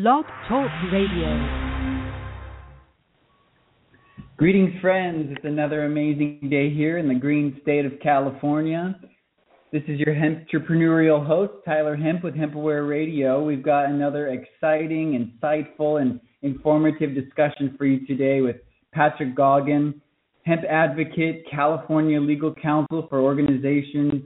Blog Talk Radio. Greetings, friends. It's another amazing day here in the green state of California. This is your entrepreneurial host, Tyler Hemp with HempAware Radio. We've got another exciting, insightful, and informative discussion for you today with Patrick Goggin, hemp advocate, California legal counsel for organizations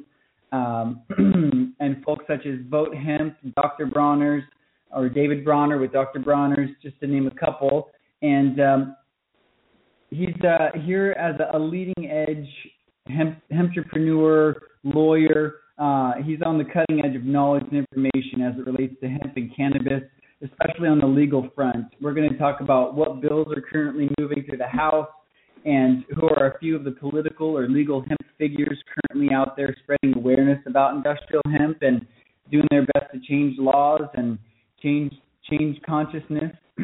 um, and folks such as Vote Hemp, Dr. Bronner's, or David Bronner with Dr. Bronner's, just to name a couple. And um, he's uh, here as a, leading edge hemp, entrepreneur, lawyer. Uh, he's on the cutting edge of knowledge and information as it relates to hemp and cannabis, especially on the legal front. We're going to talk about what bills are currently moving through the House and who are a few of the political or legal hemp figures currently out there spreading awareness about industrial hemp and doing their best to change laws and change change consciousness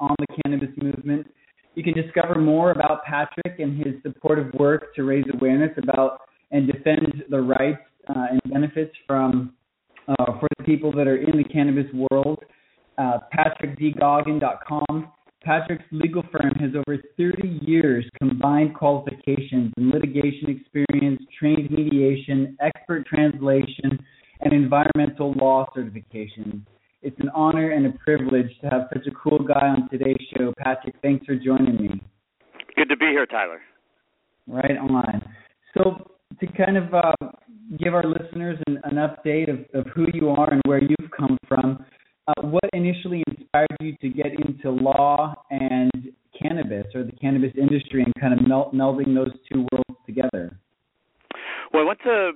on the cannabis movement. You can discover more about Patrick and his supportive work to raise awareness about and defend the rights uh, and benefits from uh, for the people that are in the cannabis world. Uh, PatrickDGoggin.com. Patrick's legal firm has over 30 years combined qualifications in litigation experience, trained mediation, expert translation, and environmental law certifications. It's an honor and a privilege to have such a cool guy on today's show. Patrick, thanks for joining me. Good to be here, Tyler. Right on. So, to kind of uh, give our listeners an, an update of, of, who you are and where you've come from, uh, what initially inspired you to get into law and cannabis or the cannabis industry and kind of melt, melding those two worlds together? Well, I went to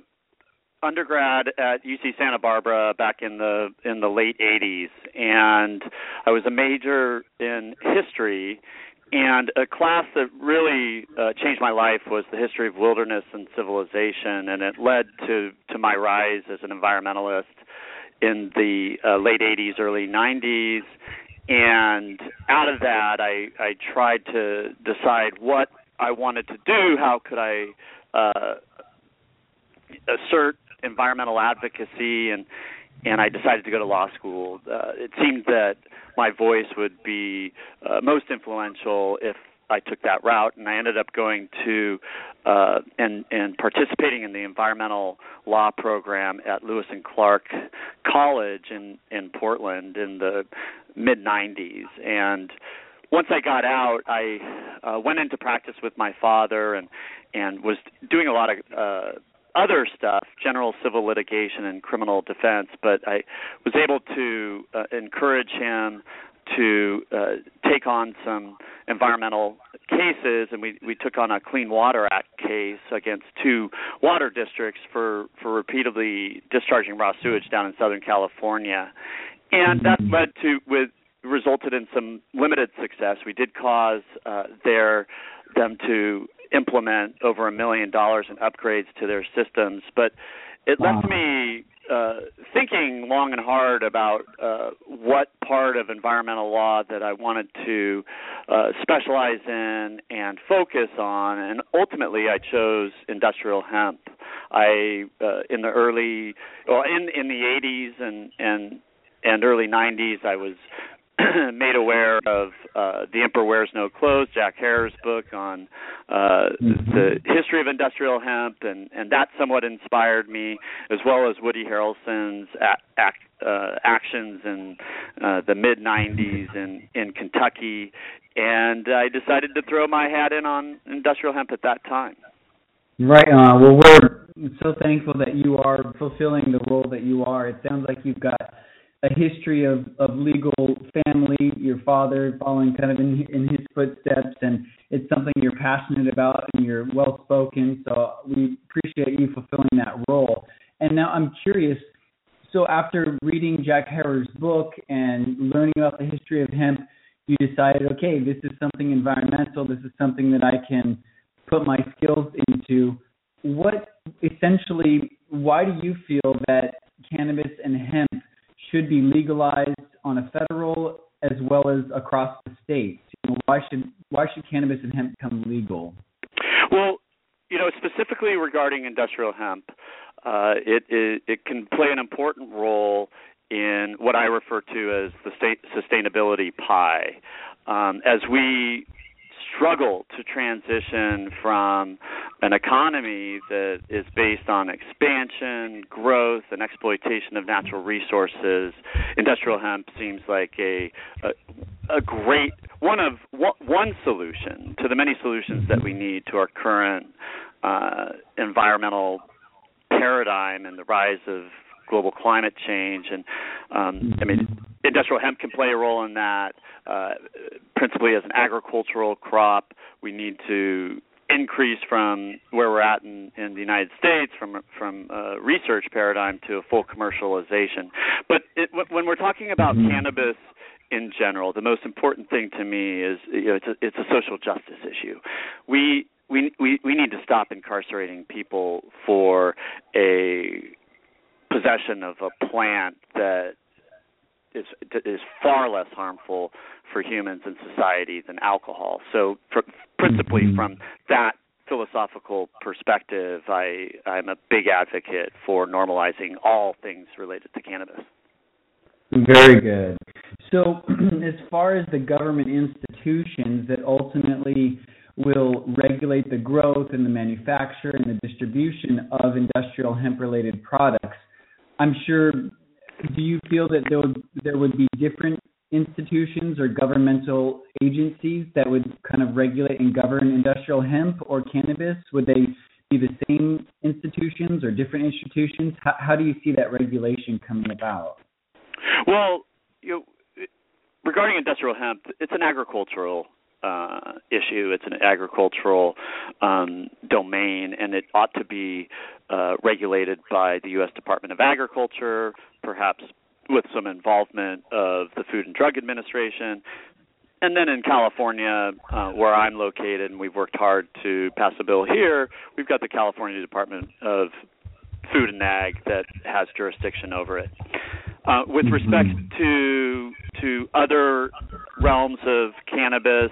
undergrad at UC Santa Barbara back in the in the late 80s and I was a major in history and a class that really uh, changed my life was the history of wilderness and civilization and it led to to my rise as an environmentalist in the uh, late 80s early 90s and out of that I I tried to decide what I wanted to do how could I uh assert environmental advocacy and and I decided to go to law school. Uh, it seemed that my voice would be uh, most influential if I took that route, and I ended up going to uh, and and participating in the environmental law program at Lewis and Clark College in in Portland in the mid '90s, and once I got out, I uh, went into practice with my father and and was doing a lot of uh, other stuff, general civil litigation and criminal defense, but I was able to uh, encourage him to uh, take on some environmental cases, and we we took on a Clean Water Act case against two water districts for for repeatedly discharging raw sewage down in Southern California, and that led to with resulted in some limited success. We did cause uh, their them to implement over a million dollars in upgrades to their systems. But it left me uh, thinking long and hard about uh, what part of environmental law that I wanted to uh, specialize in and focus on, and ultimately I chose industrial hemp. I uh, in the early, well, in in the 80s and and and early 90s, I was made aware of The Emperor Wears No Clothes, Jack Herer's book on uh, mm-hmm. the history of industrial hemp, and, and that somewhat inspired me, as well as Woody Harrelson's a- act, uh, actions in uh, the mid 90s in, in Kentucky. And I decided to throw my hat in on industrial hemp at that time. Right. Uh, well, we're so thankful that you are fulfilling the role that you are. It sounds like you've got a history of of legal family, your father following kind of in in his footsteps, and it's something you're passionate about and you're well spoken. So we appreciate you fulfilling that role. And now I'm curious. So after reading Jack Herer's book and learning about the history of hemp, you decided, okay, this is something environmental. This is something that I can put my skills into. What essentially? Why do you feel that cannabis and hemp should be legalized on a federal as well as across the states? You know, why should why should cannabis and hemp become legal? Well, you know, specifically regarding industrial hemp, uh, it, it it can play an important role in what I refer to as the state sustainability pie. Um, as we struggle to transition from an economy that is based on expansion, growth, and exploitation of natural resources, industrial hemp seems like a a, a great one of one solution to the many solutions that we need to our current uh, environmental paradigm and the rise of global climate change and um, I mean industrial hemp can play a role in that uh, principally as an agricultural crop. We need to increase from where we're at in, in the United States from from a research paradigm to a full commercialization. But it, when we're talking about mm-hmm. cannabis in general the most important thing to me is you know it's a, it's a social justice issue. We we we we need to stop incarcerating people for a possession of a plant that is is far less harmful for humans and society than alcohol. So, for, principally mm-hmm. from that philosophical perspective, I I'm a big advocate for normalizing all things related to cannabis. Very good. So, as far as the government institutions that ultimately will regulate the growth and the manufacture and the distribution of industrial hemp related products, I'm sure. Do you feel that there would there would be different institutions or governmental agencies that would kind of regulate and govern industrial hemp or cannabis? Would they be the same institutions or different institutions? How, how do you see that regulation coming about? Well, you know, regarding industrial hemp, it's an agricultural uh, issue. It's an agricultural um, domain, and it ought to be uh, regulated by the U.S. Department of Agriculture, perhaps with some involvement of the Food and Drug Administration. And then in California, uh, where I'm located, and we've worked hard to pass a bill here, we've got the California Department of Food and Ag that has jurisdiction over it. Uh, with mm-hmm. respect to to other realms of cannabis,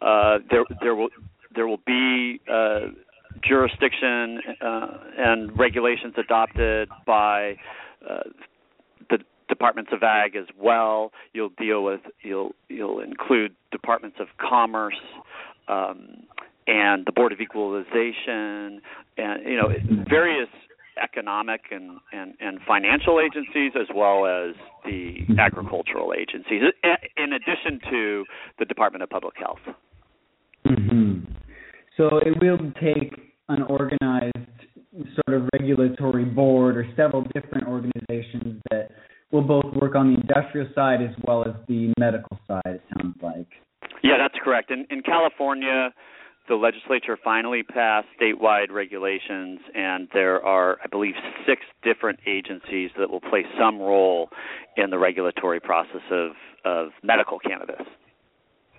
uh, there there will there will be uh, jurisdiction uh, and regulations adopted by uh, the departments of ag as well. You'll deal with you'll you'll include departments of commerce. Um, and the Board of Equalization, and you know various economic and, and, and financial agencies as well as the agricultural agencies, in addition to the Department of Public Health. Mm-hmm. So it will take an organized sort of regulatory board or several different organizations that will both work on the industrial side as well as the medical side, it sounds like. Yeah, that's correct. In, in California, the legislature finally passed statewide regulations, and there are, I believe, six different agencies that will play some role in the regulatory process of, of medical cannabis.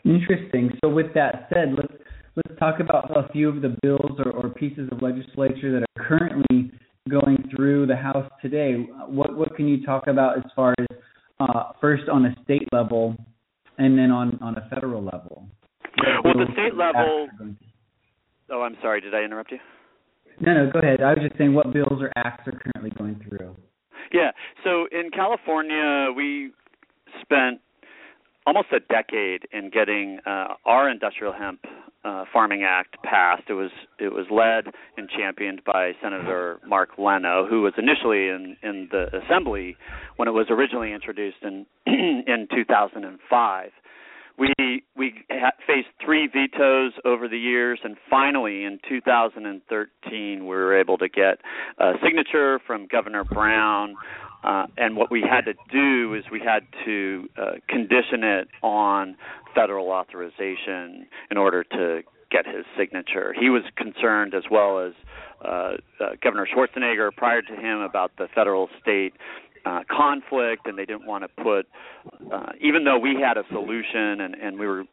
Interesting. So, with that said, let's let's talk about a few of the bills or, or pieces of legislature that are currently going through the House today. What what can you talk about as far as uh, first on a state level, and then on on a federal level? Well, the state level. Oh, I'm sorry. Did I interrupt you? No, no. Go ahead. I was just saying what bills or acts are currently going through. Yeah. So in California, we spent almost a decade in getting uh, our industrial hemp uh, farming act passed. It was it was led and championed by Senator Mark Leno, who was initially in in the assembly when it was originally introduced in in 2005 we we ha- faced three vetoes over the years, and finally in 2013 we were able to get a signature from Governor Brown. Uh, and what we had to do is we had to uh, condition it on federal authorization in order to get his signature. He was concerned, as well as uh, uh, Governor Schwarzenegger prior to him, about the federal state uh, conflict, and they didn't want to put, uh, even though we had a solution and, and we were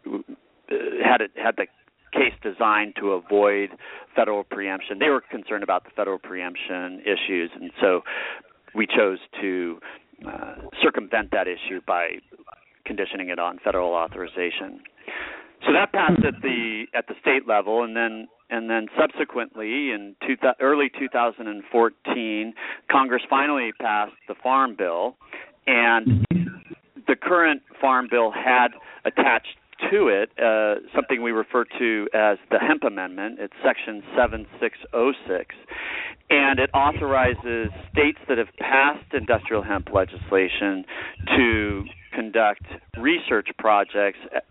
had it had the case designed to avoid federal preemption. They were concerned about the federal preemption issues, and so we chose to uh, circumvent that issue by conditioning it on federal authorization. So that passed at the at the state level, and then and then subsequently in two, early 2014, Congress finally passed the Farm Bill, and the current farm bill had attached to it uh, something we refer to as the Hemp Amendment. It's Section 7606, and it authorizes states that have passed industrial hemp legislation to conduct research projects at,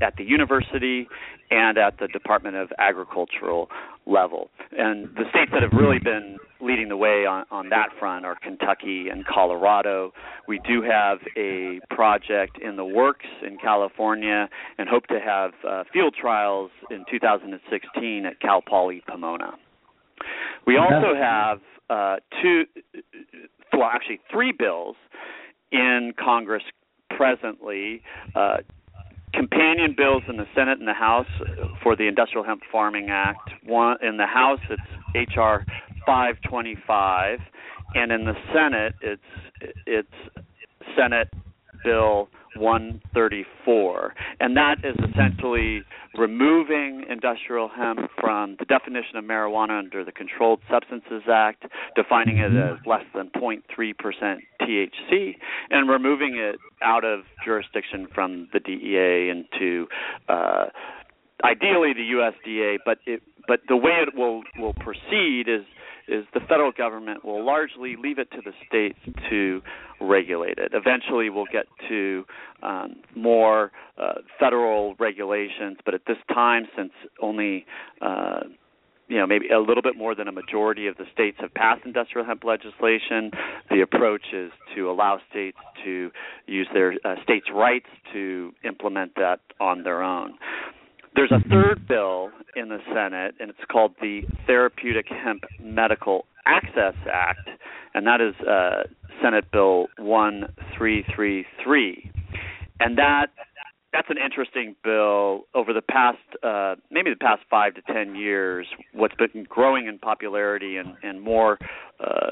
at the university and at the Department of Agricultural level. And the states that have really been leading the way on, on that front are Kentucky and Colorado. We do have a project in the works in California and hope to have uh, field trials in 2016 at Cal Poly Pomona. We also have uh, two, well, actually three bills in Congress presently. Uh, companion bills in the Senate and the House for the Industrial Hemp Farming Act. One in the House, it's HR 525, and in the Senate, it's it's Senate Bill 134, and that is essentially removing industrial hemp from the definition of marijuana under the Controlled Substances Act, defining it as less than 0.3% THC, and removing it out of jurisdiction from the DEA into uh, ideally the USDA, but it, but the way it will will proceed is is the federal government will largely leave it to the states to regulate it. Eventually, we'll get to um, more uh, federal regulations, but at this time, since only uh, you know maybe a little bit more than a majority of the states have passed industrial hemp legislation, the approach is to allow states to use their uh, states' rights to implement that on their own. There's a third bill in the Senate, and it's called the Therapeutic Hemp Medical Access Act, and that is uh, Senate Bill 1333. And that that's an interesting bill. Over the past, uh, maybe the past five to ten years, what's been growing in popularity and, and more uh,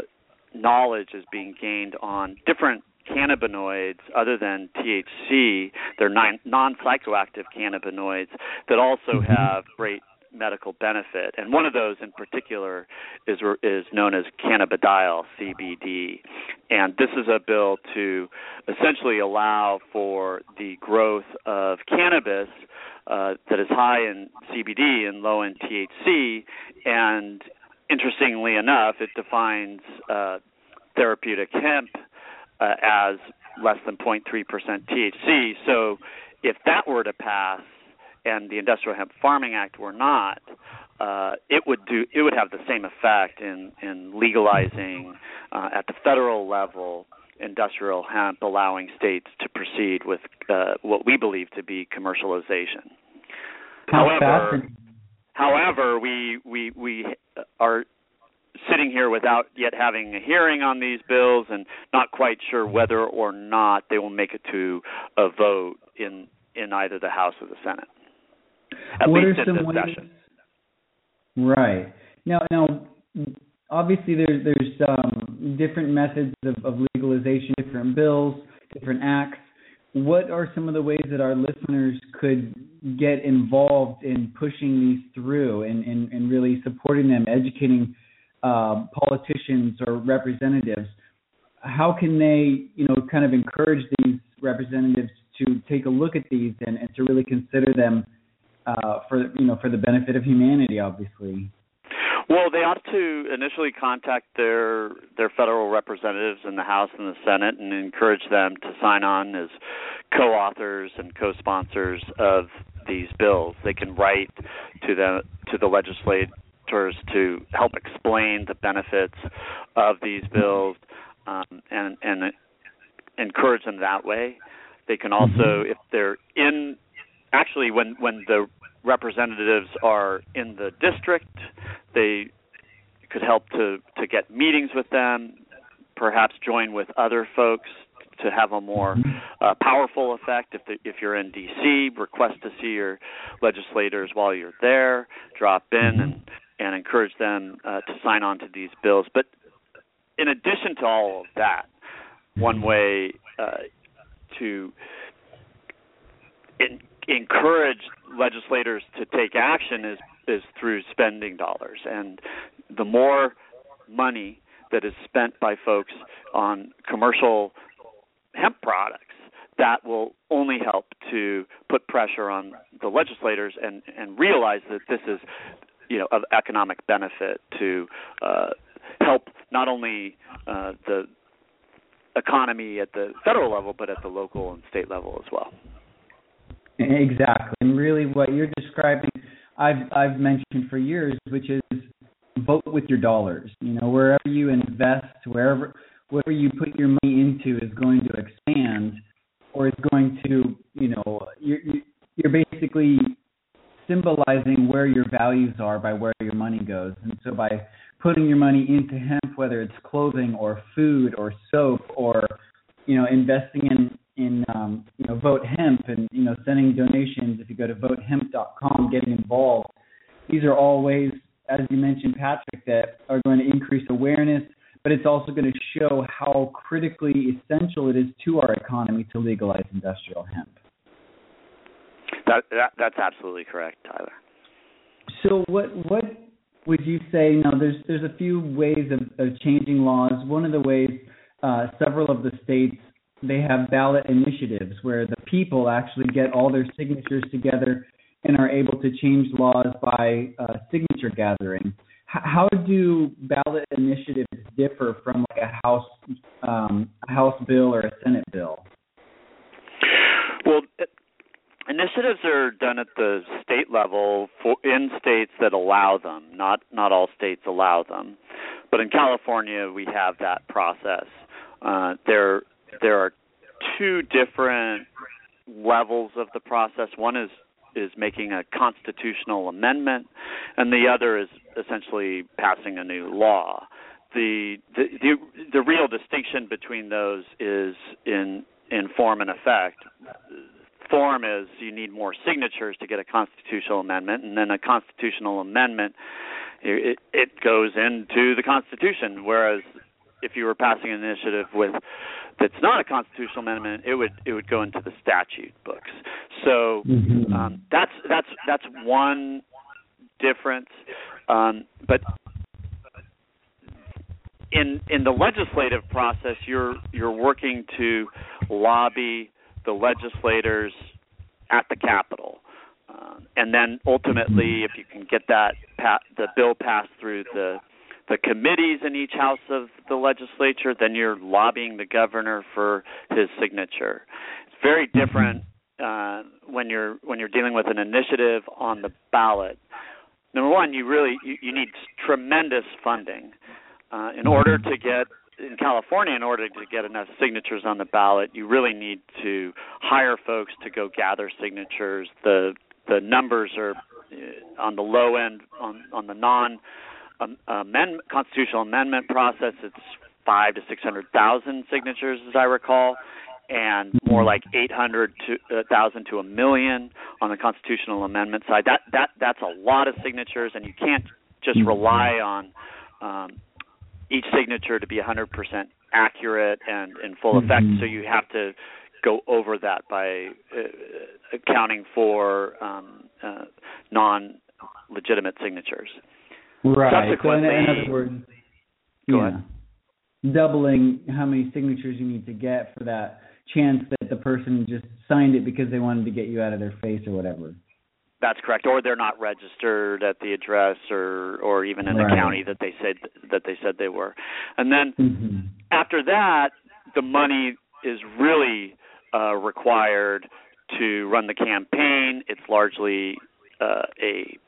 knowledge is being gained on different cannabinoids other than THC. They're non psychoactive cannabinoids that also mm-hmm. have great medical benefit, and one of those in particular is is known as cannabidiol (CBD), and this is a bill to essentially allow for the growth of cannabis uh, that is high in CBD and low in THC, and interestingly enough, it defines uh, therapeutic hemp uh, as less than 0.3% THC. So if that were to pass and the Industrial Hemp Farming Act were not, uh, it would do it would have the same effect in in legalizing uh, at the federal level industrial hemp, allowing states to proceed with uh, what we believe to be commercialization. How however, however, we we we are sitting here without yet having a hearing on these bills and not quite sure whether or not they will make it to a vote in in either the House or the Senate. At what least in this ways, session. Right. Now now obviously there's there's um, different methods of, of legalization, different bills, different acts. What are some of the ways that our listeners could get involved in pushing these through and, and, and really supporting them, educating uh, politicians or representatives, how can they, you know, kind of encourage these representatives to take a look at these and, and to really consider them uh, for, you know, for the benefit of humanity, obviously? Well, they ought to initially contact their their federal representatives in the House and the Senate and encourage them to sign on as co-authors and co-sponsors of these bills. They can write to the to the legislate to help explain the benefits of these bills um, and and encourage them that way. They can also, mm-hmm. if they're in, actually when when the representatives are in the district, they could help to to get meetings with them, perhaps join with other folks to have a more mm-hmm. uh, powerful effect. If the, if you're in D.C., request to see your legislators while you're there. Drop in mm-hmm. and and encourage them uh, to sign on to these bills. But in addition to all of that, one way uh, to in, encourage legislators to take action is is through spending dollars, and the more money that is spent by folks on commercial hemp products that will only help to put pressure on the legislators and and realize that this is you know of economic benefit to uh, help not only uh, the economy at the federal level but at the local and state level as well. Exactly, and really what you're describing, I've I've mentioned for years, which is vote with your dollars. You know, wherever you invest, wherever whatever you put your money into is going to expand or it's going to, you know, you're you're basically symbolizing where your values are by where your money goes. And so by putting your money into hemp, whether it's clothing or food or soap or you know investing in in um, you know vote hemp and you know sending donations if you go to votehemp.com, getting involved. These are all ways, as you mentioned, Patrick, that are going to increase awareness, but it's also going to show how critically essential it is to our economy to legalize industrial hemp. That, that that's absolutely correct, Tyler. So what what would you say? Now, there's there's a few ways of, of changing laws. One of the ways, uh, several of the states they have ballot initiatives where the people actually get all their signatures together and are able to change laws by uh, signature gathering. H- how do ballot initiatives differ from like a house um, a house bill or a senate bill? Well, initiatives are done at the state level for in states that allow them. Not not all states allow them, but in California we have that process. Uh, there there are two different levels of the process. One is is making a constitutional amendment, and the other is essentially passing a new law. The the the, the real distinction between those is in in form and effect. Form is you need more signatures to get a constitutional amendment, and then a constitutional amendment it, it goes into the Constitution. Whereas if you were passing an initiative with that's not a constitutional amendment, it would it would go into the statute books. So mm-hmm. um, that's that's that's one difference. Um, but in in the legislative process, you're you're working to lobby the legislators at the Capitol. Uh, and then ultimately, if you can get that pa- the bill passed through the the committees in each house of the legislature, then you're lobbying the governor for his signature. It's very different uh, when you're when you're dealing with an initiative on the ballot. Number one, you really you, you need tremendous funding uh, in order to get in California, in order to get enough signatures on the ballot, you really need to hire folks to go gather signatures. The the numbers are uh, on the low end on on the non um, amend, constitutional amendment process, it's five to six hundred thousand signatures, as I recall, and more like eight hundred uh, to a million on the constitutional amendment side. That that that's a lot of signatures, and you can't just rely on um, each signature to be 100% accurate and in full effect. Mm-hmm. So you have to go over that by uh, accounting for um, uh, non-legitimate signatures. Right. So in, in other words, go yeah, ahead. doubling how many signatures you need to get for that chance that the person just signed it because they wanted to get you out of their face or whatever. That's correct, or they're not registered at the address, or or even in right. the county that they said that they said they were. And then mm-hmm. after that, the money is really uh, required to run the campaign. It's largely uh, a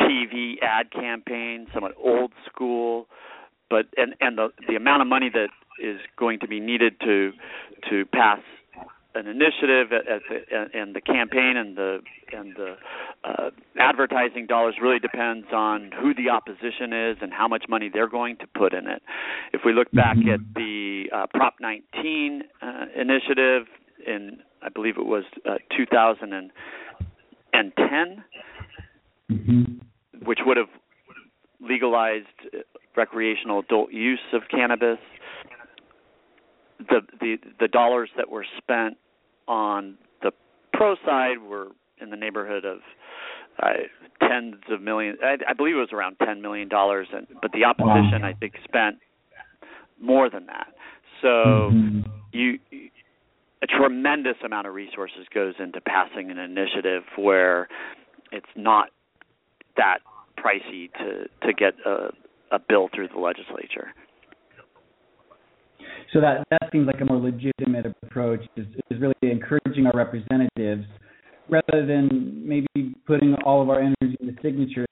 TV ad campaign, somewhat old school, but and and the the amount of money that is going to be needed to to pass an initiative at, at the, and the campaign and the and the uh, advertising dollars really depends on who the opposition is and how much money they're going to put in it. If we look back mm-hmm. at the uh, Prop 19 uh, initiative in I believe it was uh, 2010, mm-hmm which would have legalized recreational adult use of cannabis. The the the dollars that were spent on the pro side were in the neighborhood of uh, tens of millions. I, I believe it was around ten million dollars, and but the opposition, wow. I think, spent more than that. So mm-hmm. you a tremendous amount of resources goes into passing an initiative where it's not that pricey to to get a a bill through the legislature. So that that seems like a more legitimate approach is, is really encouraging our representatives rather than maybe putting all of our energy into signatures.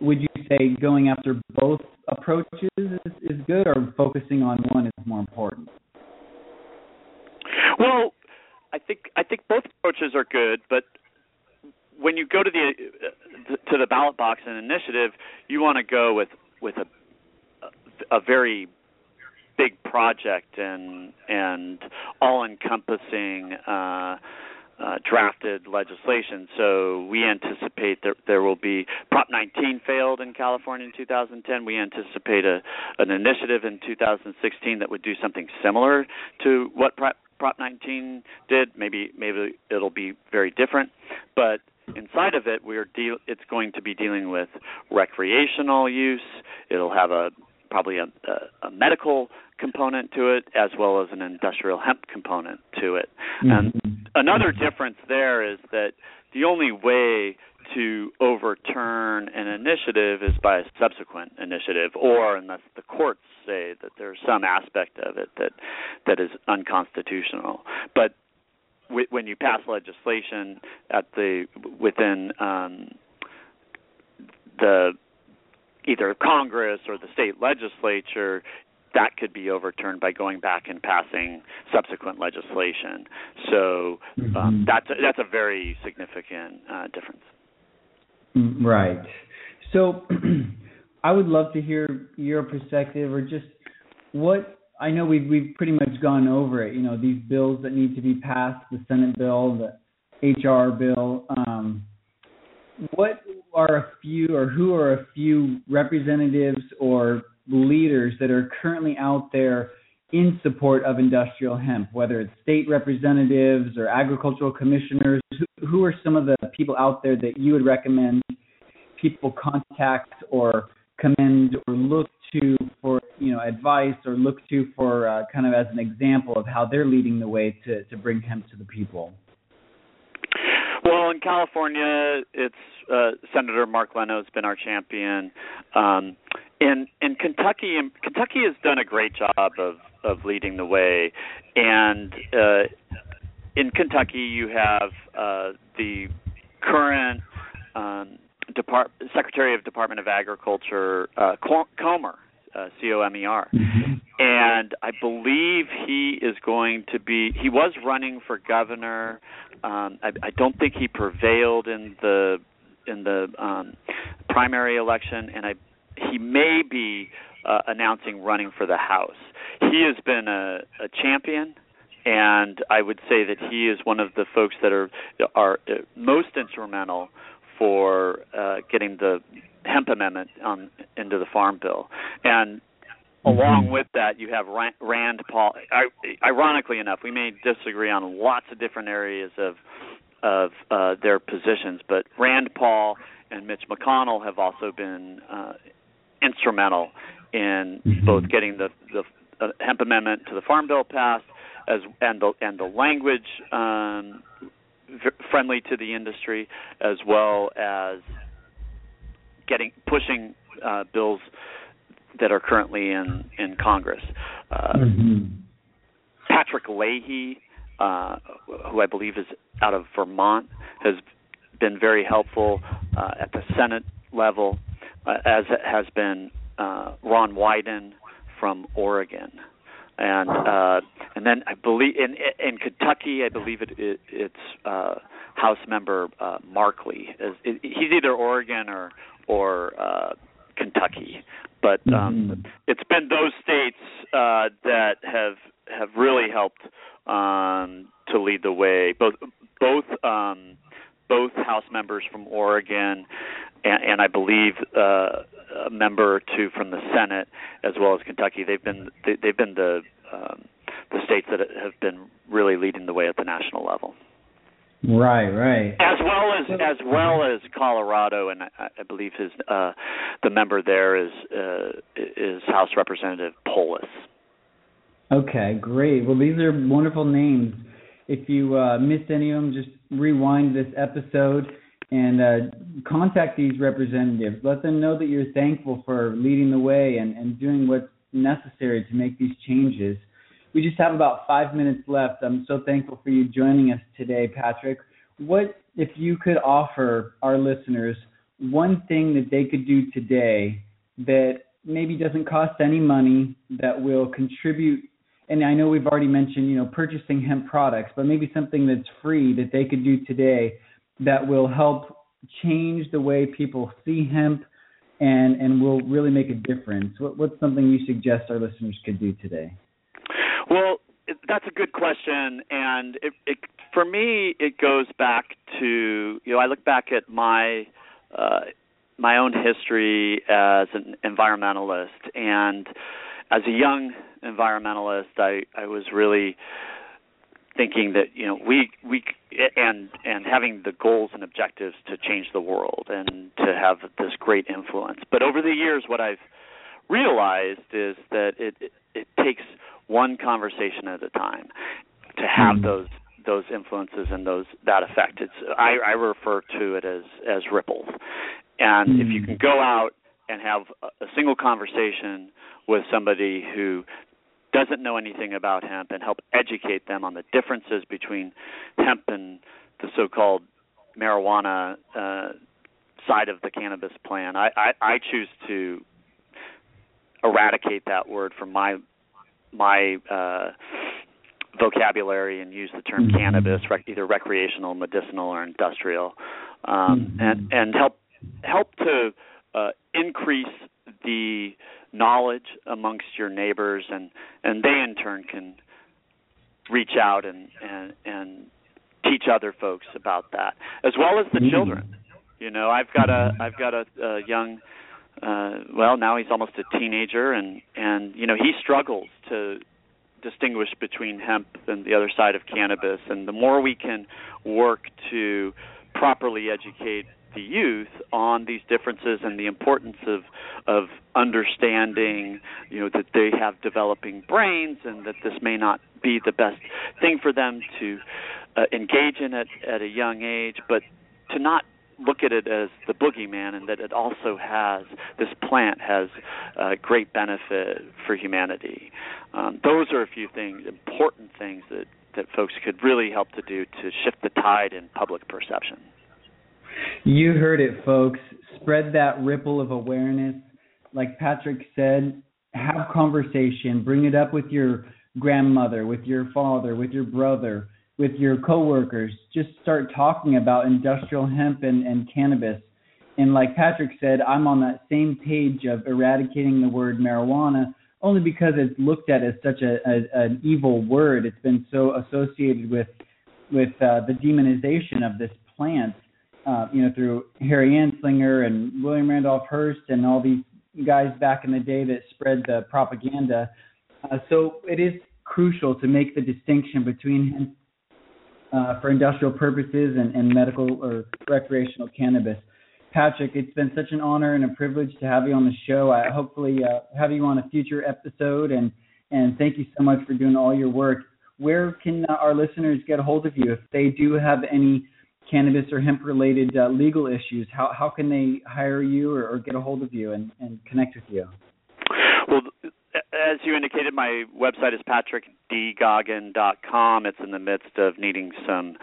Would you say going after both approaches is, is good, or focusing on one is more important? Well, I think I think both approaches are good, but when you go to the to the ballot box and initiative, you want to go with with a a very big project and and all encompassing uh, uh, drafted legislation. So we anticipate that there will be Prop 19 failed in California in 2010. We anticipate a an initiative in 2016 that would do something similar to what Prop Prop 19 did. Maybe maybe it'll be very different, but inside of it, we're deal. It's going to be dealing with recreational use. It'll have a probably a, a, a medical component to it as well as an industrial hemp component to it. Mm-hmm. And another difference there is that the only way to overturn an initiative is by a subsequent initiative or unless the courts say that there's some aspect of it that that is unconstitutional. But when you pass legislation at the within um, the either Congress or the state legislature, that could be overturned by going back and passing subsequent legislation. So um, mm-hmm. that's a, that's a very significant uh, difference. Mm, right. So I would love to hear your perspective, or just what I know we've we've pretty much gone over it. You know, these bills that need to be passed, the Senate bill, the HR bill. Um, what are a few, or who are a few representatives or leaders that are currently out there in support of industrial hemp, whether it's state representatives or agricultural commissioners? Who, who are some of the people out there that you would recommend people contact or commend or look to for you know advice or look to for uh, kind of as an example of how they're leading the way to to bring hemp to the people? In California, it's uh, Senator Mark Leno has been our champion. Um, in in Kentucky, Kentucky has done a great job of of leading the way, and uh, in Kentucky, you have uh, the current um, Depart- Secretary of Department of Agriculture, uh, Comer, uh, C O M E R, mm-hmm. And I believe he is going to be. He was running for governor. Um, I, I don't think he prevailed in the in the um, primary election, and I he may be uh, announcing running for the House. He has been a, a champion and I would say that he is one of the folks that are are uh, most instrumental for uh, getting the hemp amendment on into the farm bill and along mm-hmm. with that you have Rand Paul ironically enough we may disagree on lots of different areas of of uh, their positions but Rand Paul and Mitch McConnell have also been uh, instrumental in mm-hmm. both getting the the uh, hemp amendment to the farm bill passed as and the and the language um, friendly to the industry as well as getting pushing uh, bills that are currently in in Congress. Uh, mm-hmm. Patrick Leahy, uh, who I believe is out of Vermont, has been very helpful uh, at the Senate level, uh, as has been uh, Ron Wyden from Oregon and uh, and then I believe in in Kentucky, I believe it, it it's uh, House member uh, Merkley. Is, it, he's either Oregon or or uh, Kentucky, but um, mm-hmm. it's been those states uh, that have have really helped um, to lead the way. Both both um, both House members from Oregon, and, and I believe uh, a member or two from the Senate, as well as Kentucky. They've been they, they've been the um, the states that have been really leading the way at the national level. Right, right. As well as as well as Colorado, and I, I believe his uh, the member there is uh, is House Representative Polis. Okay, great. Well, these are wonderful names. If you uh, missed any of them, just rewind this episode and uh, contact these representatives. Let them know that you're thankful for leading the way and, and doing what's necessary to make these changes. We just have about five minutes left. I'm so thankful for you joining us today, Patrick. What if you could offer our listeners one thing that they could do today that maybe doesn't cost any money that will contribute and I know we've already mentioned, you know, purchasing hemp products, but maybe something that's free that they could do today that will help change the way people see hemp and and will really make a difference. What, what's something you suggest our listeners could do today? Well, that's a good question, and it, it, for me, it goes back to you know I look back at my uh, my own history as an environmentalist, and as a young environmentalist, I I was really thinking that you know we we and and having the goals and objectives to change the world and to have this great influence. But over the years, what I've realized is that it it, it takes one conversation at a time to have mm. those those influences and those that effect. It's I, I refer to it as as ripples, and if you hmm. can go out and have a, a single conversation with somebody who doesn't know anything about hemp and help educate them on the differences between hemp and the so-called marijuana uh, side of the cannabis plant. I, I, I choose to eradicate that word from my my uh, vocabulary and use the term mm-hmm. cannabis, rec- either recreational, medicinal, or industrial, um, mm-hmm. and and help help to uh, increase the knowledge amongst your neighbors, and and they in turn can reach out and and and teach other folks about that, as well as the mm-hmm. children. You know, I've got a I've got a, a young uh well now he's almost a teenager and and you know he struggles to distinguish between hemp and the other side of cannabis. And the more we can work to properly educate the youth on these differences and the importance of of understanding you know that they have developing brains and that this may not be the best thing for them to uh, engage in it at a young age but to not look at it as the boogeyman and that it also has this plant has uh, great benefit for humanity um, those are a few things important things that that folks could really help to do to shift the tide in public perception you heard it, folks. Spread that ripple of awareness. Like Patrick said, have conversation. Bring it up with your grandmother, with your father, with your brother, with your coworkers. Just start talking about industrial hemp and, and cannabis. And like Patrick said, I'm on that same page of eradicating the word marijuana only because it's looked at as such a, a an evil word. It's been so associated with with uh, the demonization of this plant uh, you know, through Harry Anslinger and William Randolph Hearst and all these guys back in the day that spread the propaganda. Uh, so it is crucial to make the distinction between uh, for industrial purposes and, and medical or recreational cannabis. Patrick, it's been such an honor and a privilege to have you on the show. I hopefully uh, have you on a future episode, and and thank you so much for doing all your work. Where can uh, our listeners get a hold of you if they do have any cannabis or hemp related uh, legal issues, how how can they hire you or, or get a hold of you and, and connect with you? Well, as you indicated, my website is patrickdgoggin.com. It's in the midst of needing some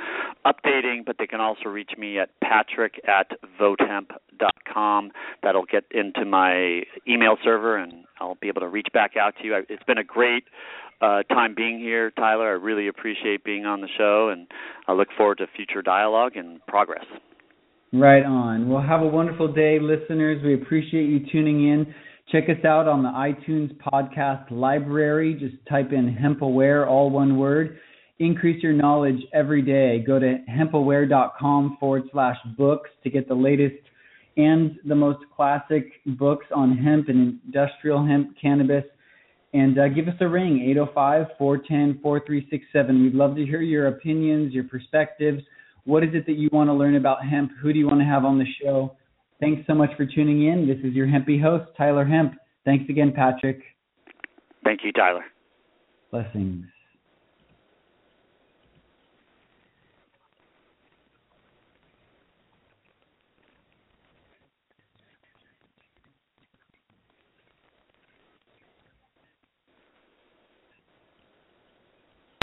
updating, but they can also reach me at patrick at votehemp.com. That'll get into my email server, and I'll be able to reach back out to you. It's been a great uh, time being here, Tyler. I really appreciate being on the show, and I look forward to future dialogue and progress. Right on. Well, have a wonderful day, listeners. We appreciate you tuning in. Check us out on the iTunes podcast library. Just type in HempAware, all one word. Increase your knowledge every day. Go to hempaware.com forward slash books to get the latest and the most classic books on hemp and industrial hemp cannabis and uh, give us a ring 805-410-4367 we'd love to hear your opinions your perspectives what is it that you want to learn about hemp who do you want to have on the show thanks so much for tuning in. This is your hempy host tyler hemp. Thanks again patrick. Thank you tyler. Blessings